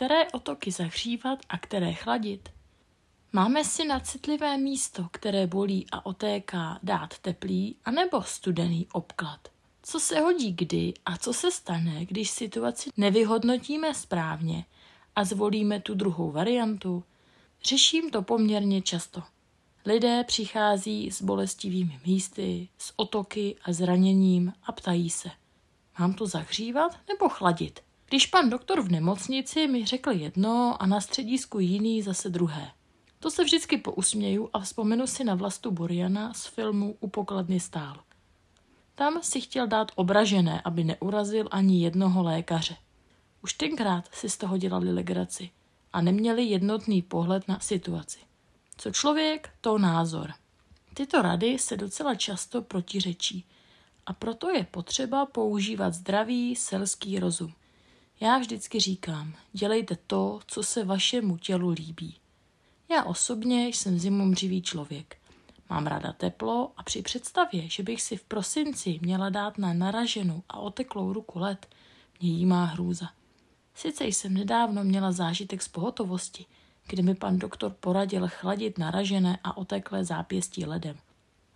které otoky zahřívat a které chladit? Máme si na citlivé místo, které bolí a otéká, dát teplý anebo studený obklad? Co se hodí kdy a co se stane, když situaci nevyhodnotíme správně a zvolíme tu druhou variantu? Řeším to poměrně často. Lidé přichází s bolestivými místy, s otoky a zraněním a ptají se, mám to zahřívat nebo chladit? Když pan doktor v nemocnici mi řekl jedno a na středisku jiný zase druhé. To se vždycky pousměju a vzpomenu si na Vlastu Boriana z filmu U pokladny stál. Tam si chtěl dát obražené, aby neurazil ani jednoho lékaře. Už tenkrát si z toho dělali legraci a neměli jednotný pohled na situaci. Co člověk, to názor. Tyto rady se docela často protiřečí a proto je potřeba používat zdravý selský rozum. Já vždycky říkám, dělejte to, co se vašemu tělu líbí. Já osobně jsem zimomřivý člověk. Mám ráda teplo a při představě, že bych si v prosinci měla dát na naraženou a oteklou ruku led, mě jí má hrůza. Sice jsem nedávno měla zážitek z pohotovosti, kdy mi pan doktor poradil chladit naražené a oteklé zápěstí ledem.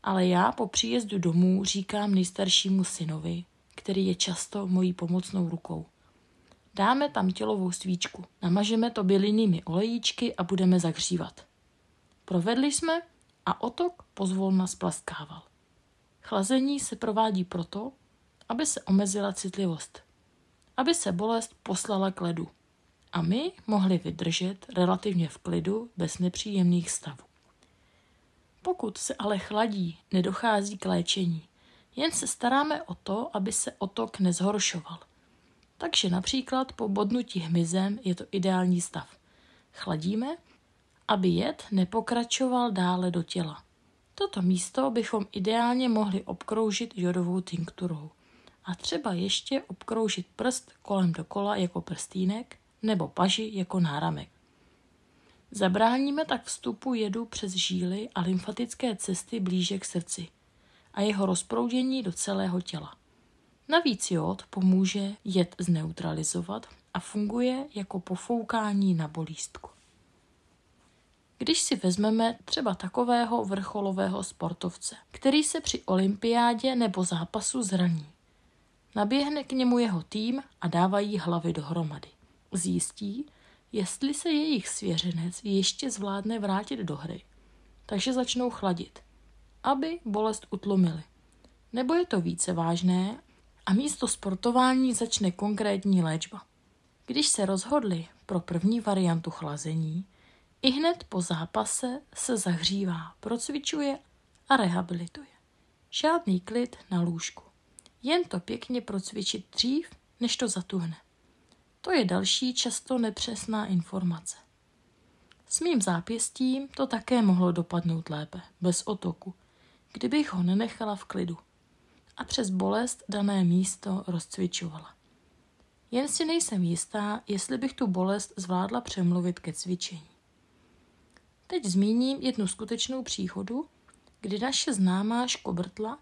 Ale já po příjezdu domů říkám nejstaršímu synovi, který je často mojí pomocnou rukou. Dáme tam tělovou svíčku, namažeme to bylinnými olejíčky a budeme zahřívat. Provedli jsme a otok pozvolna splaskával. Chlazení se provádí proto, aby se omezila citlivost, aby se bolest poslala k ledu a my mohli vydržet relativně v klidu bez nepříjemných stavů. Pokud se ale chladí, nedochází k léčení. Jen se staráme o to, aby se otok nezhoršoval. Takže například po bodnutí hmyzem je to ideální stav. Chladíme, aby jed nepokračoval dále do těla. Toto místo bychom ideálně mohli obkroužit jodovou tinkturou a třeba ještě obkroužit prst kolem dokola jako prstýnek nebo paži jako náramek. Zabráníme tak vstupu jedu přes žíly a lymfatické cesty blíže k srdci a jeho rozproudění do celého těla. Navíc jod pomůže jed zneutralizovat a funguje jako pofoukání na bolístku. Když si vezmeme třeba takového vrcholového sportovce, který se při olympiádě nebo zápasu zraní, naběhne k němu jeho tým a dávají hlavy dohromady. Zjistí, jestli se jejich svěřenec ještě zvládne vrátit do hry. Takže začnou chladit, aby bolest utlumili. Nebo je to více vážné a místo sportování začne konkrétní léčba. Když se rozhodli pro první variantu chlazení, i hned po zápase se zahřívá, procvičuje a rehabilituje. Žádný klid na lůžku. Jen to pěkně procvičit dřív, než to zatuhne. To je další často nepřesná informace. S mým zápěstím to také mohlo dopadnout lépe, bez otoku, kdybych ho nenechala v klidu a přes bolest dané místo rozcvičovala. Jen si nejsem jistá, jestli bych tu bolest zvládla přemluvit ke cvičení. Teď zmíním jednu skutečnou příhodu, kdy naše známá škobrtla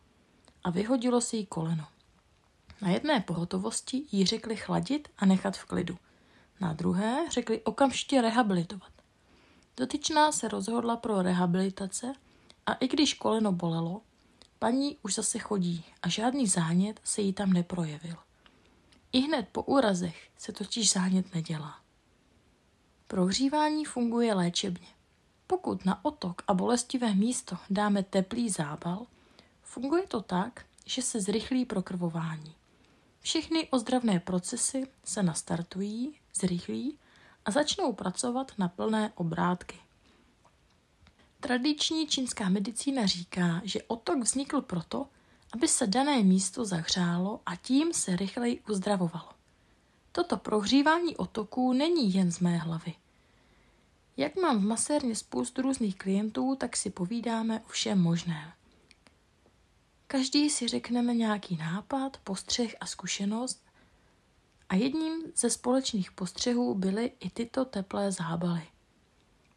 a vyhodilo se jí koleno. Na jedné pohotovosti jí řekli chladit a nechat v klidu. Na druhé řekli okamžitě rehabilitovat. Dotyčná se rozhodla pro rehabilitace a i když koleno bolelo, paní už zase chodí a žádný zánět se jí tam neprojevil. I hned po úrazech se totiž zánět nedělá. Prohřívání funguje léčebně. Pokud na otok a bolestivé místo dáme teplý zábal, funguje to tak, že se zrychlí prokrvování. Všechny ozdravné procesy se nastartují, zrychlí a začnou pracovat na plné obrátky. Tradiční čínská medicína říká, že otok vznikl proto, aby se dané místo zahřálo a tím se rychleji uzdravovalo. Toto prohřívání otoků není jen z mé hlavy. Jak mám v masérně spoustu různých klientů, tak si povídáme o všem možném. Každý si řekneme nějaký nápad, postřeh a zkušenost a jedním ze společných postřehů byly i tyto teplé zábaly.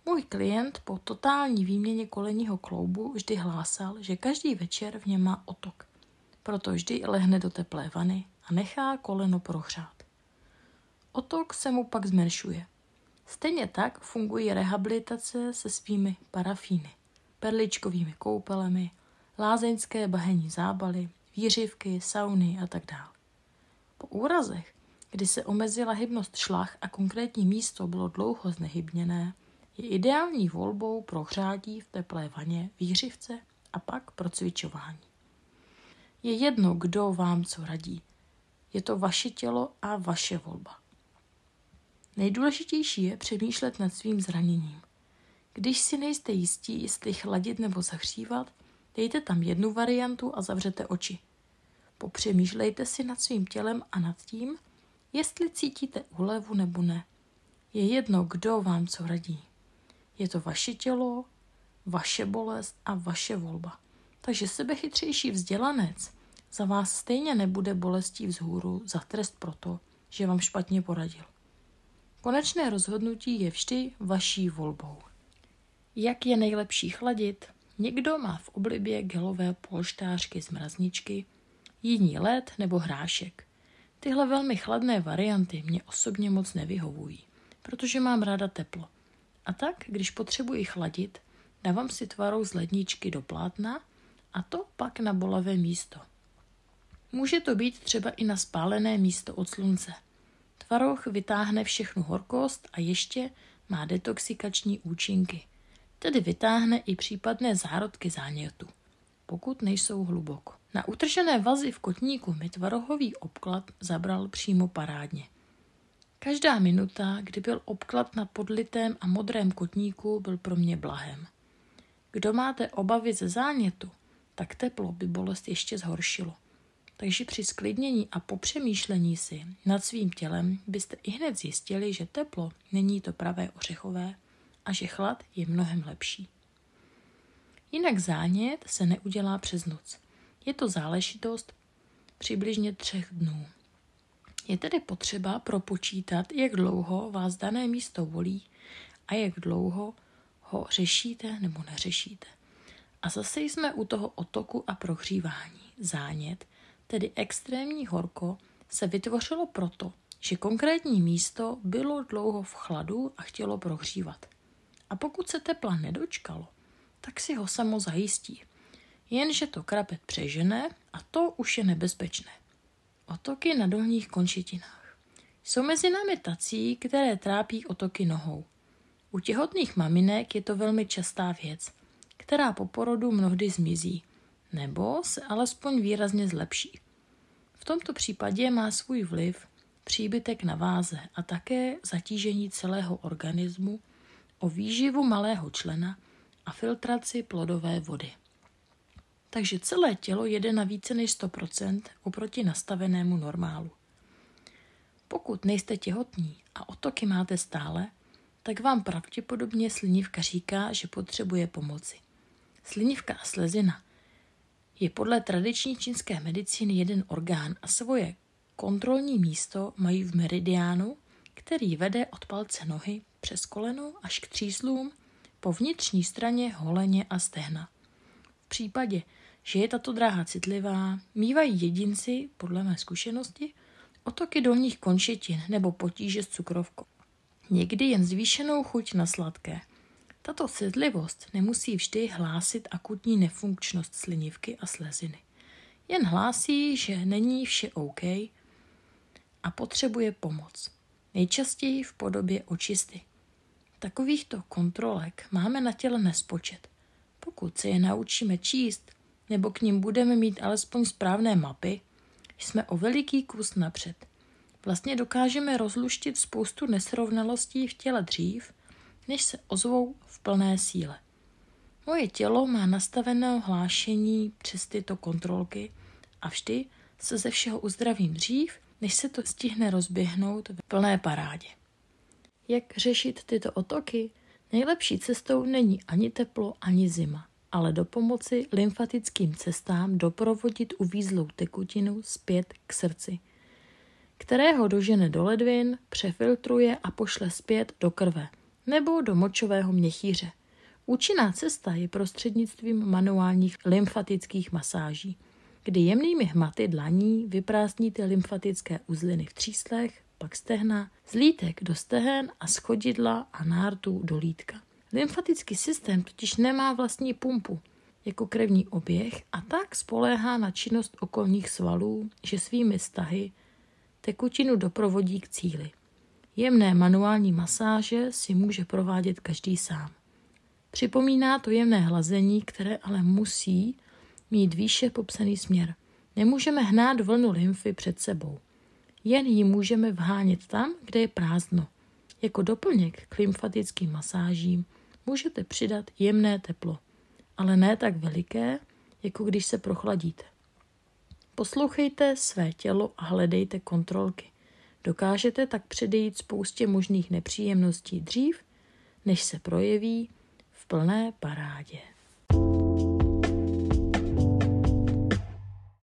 Můj klient po totální výměně kolenního kloubu vždy hlásal, že každý večer v něm má otok. Proto vždy lehne do teplé vany a nechá koleno prohřát. Otok se mu pak zmenšuje Stejně tak fungují rehabilitace se svými parafíny, perličkovými koupelemi, lázeňské bahenní zábaly, výřivky, sauny a tak dále. Po úrazech, kdy se omezila hybnost šlach a konkrétní místo bylo dlouho znehybněné, je ideální volbou pro hřátí v teplé vaně, výřivce a pak pro cvičování. Je jedno, kdo vám co radí. Je to vaše tělo a vaše volba. Nejdůležitější je přemýšlet nad svým zraněním. Když si nejste jistí, jestli chladit nebo zahřívat, dejte tam jednu variantu a zavřete oči. Popřemýšlejte si nad svým tělem a nad tím, jestli cítíte úlevu nebo ne. Je jedno, kdo vám co radí. Je to vaše tělo, vaše bolest a vaše volba. Takže sebechytřejší vzdělanec za vás stejně nebude bolestí vzhůru za trest proto, že vám špatně poradil. Konečné rozhodnutí je vždy vaší volbou. Jak je nejlepší chladit? Někdo má v oblibě gelové polštářky z mrazničky, jiní led nebo hrášek. Tyhle velmi chladné varianty mě osobně moc nevyhovují, protože mám ráda teplo. A tak, když potřebuji chladit, dávám si tvarou z ledničky do plátna a to pak na bolavé místo. Může to být třeba i na spálené místo od slunce. Tvaroh vytáhne všechnu horkost a ještě má detoxikační účinky, tedy vytáhne i případné zárodky zánětu, pokud nejsou hluboko. Na utržené vazy v kotníku mi tvarohový obklad zabral přímo parádně. Každá minuta, kdy byl obklad na podlitém a modrém kotníku, byl pro mě blahem. Kdo máte obavy ze zánětu, tak teplo by bolest ještě zhoršilo. Takže při sklidnění a popřemýšlení si nad svým tělem byste i hned zjistili, že teplo není to pravé ořechové a že chlad je mnohem lepší. Jinak zánět se neudělá přes noc. Je to záležitost přibližně třech dnů. Je tedy potřeba propočítat, jak dlouho vás dané místo volí a jak dlouho ho řešíte nebo neřešíte. A zase jsme u toho otoku a prohřívání. Zánět, tedy extrémní horko, se vytvořilo proto, že konkrétní místo bylo dlouho v chladu a chtělo prohřívat. A pokud se tepla nedočkalo, tak si ho samo zajistí. Jenže to krapet přežene a to už je nebezpečné. Otoky na dolních končetinách. Jsou mezi námi tací, které trápí otoky nohou. U těhotných maminek je to velmi častá věc, která po porodu mnohdy zmizí, nebo se alespoň výrazně zlepší. V tomto případě má svůj vliv příbytek na váze a také zatížení celého organismu o výživu malého člena a filtraci plodové vody takže celé tělo jede na více než 100% oproti nastavenému normálu. Pokud nejste těhotní a otoky máte stále, tak vám pravděpodobně slinivka říká, že potřebuje pomoci. Slinivka a slezina je podle tradiční čínské medicíny jeden orgán a svoje kontrolní místo mají v meridiánu, který vede od palce nohy přes koleno až k tříslům po vnitřní straně holeně a stehna. V případě, že je tato dráha citlivá, mývají jedinci, podle mé zkušenosti, otoky dolních končetin nebo potíže s cukrovkou. Někdy jen zvýšenou chuť na sladké. Tato citlivost nemusí vždy hlásit akutní nefunkčnost slinivky a sleziny. Jen hlásí, že není vše OK a potřebuje pomoc. Nejčastěji v podobě očisty. Takovýchto kontrolek máme na těle nespočet. Pokud se je naučíme číst, nebo k ním budeme mít alespoň správné mapy, jsme o veliký kus napřed. Vlastně dokážeme rozluštit spoustu nesrovnalostí v těle dřív, než se ozvou v plné síle. Moje tělo má nastavené hlášení přes tyto kontrolky a vždy se ze všeho uzdravím dřív, než se to stihne rozběhnout v plné parádě. Jak řešit tyto otoky? Nejlepší cestou není ani teplo, ani zima ale do pomoci lymfatickým cestám doprovodit uvízlou tekutinu zpět k srdci, kterého dožene do ledvin, přefiltruje a pošle zpět do krve nebo do močového měchýře. Účinná cesta je prostřednictvím manuálních lymfatických masáží, kdy jemnými hmaty dlaní vyprázdníte lymfatické uzliny v tříslech, pak stehna, z lítek do stehen a z chodidla a nártů do lítka. Lymfatický systém totiž nemá vlastní pumpu jako krevní oběh a tak spoléhá na činnost okolních svalů, že svými stahy tekutinu doprovodí k cíli. Jemné manuální masáže si může provádět každý sám. Připomíná to jemné hlazení, které ale musí mít výše popsaný směr. Nemůžeme hnát vlnu lymfy před sebou. Jen ji můžeme vhánět tam, kde je prázdno. Jako doplněk k lymfatickým masážím můžete přidat jemné teplo, ale ne tak veliké, jako když se prochladíte. Poslouchejte své tělo a hledejte kontrolky. Dokážete tak předejít spoustě možných nepříjemností dřív, než se projeví v plné parádě.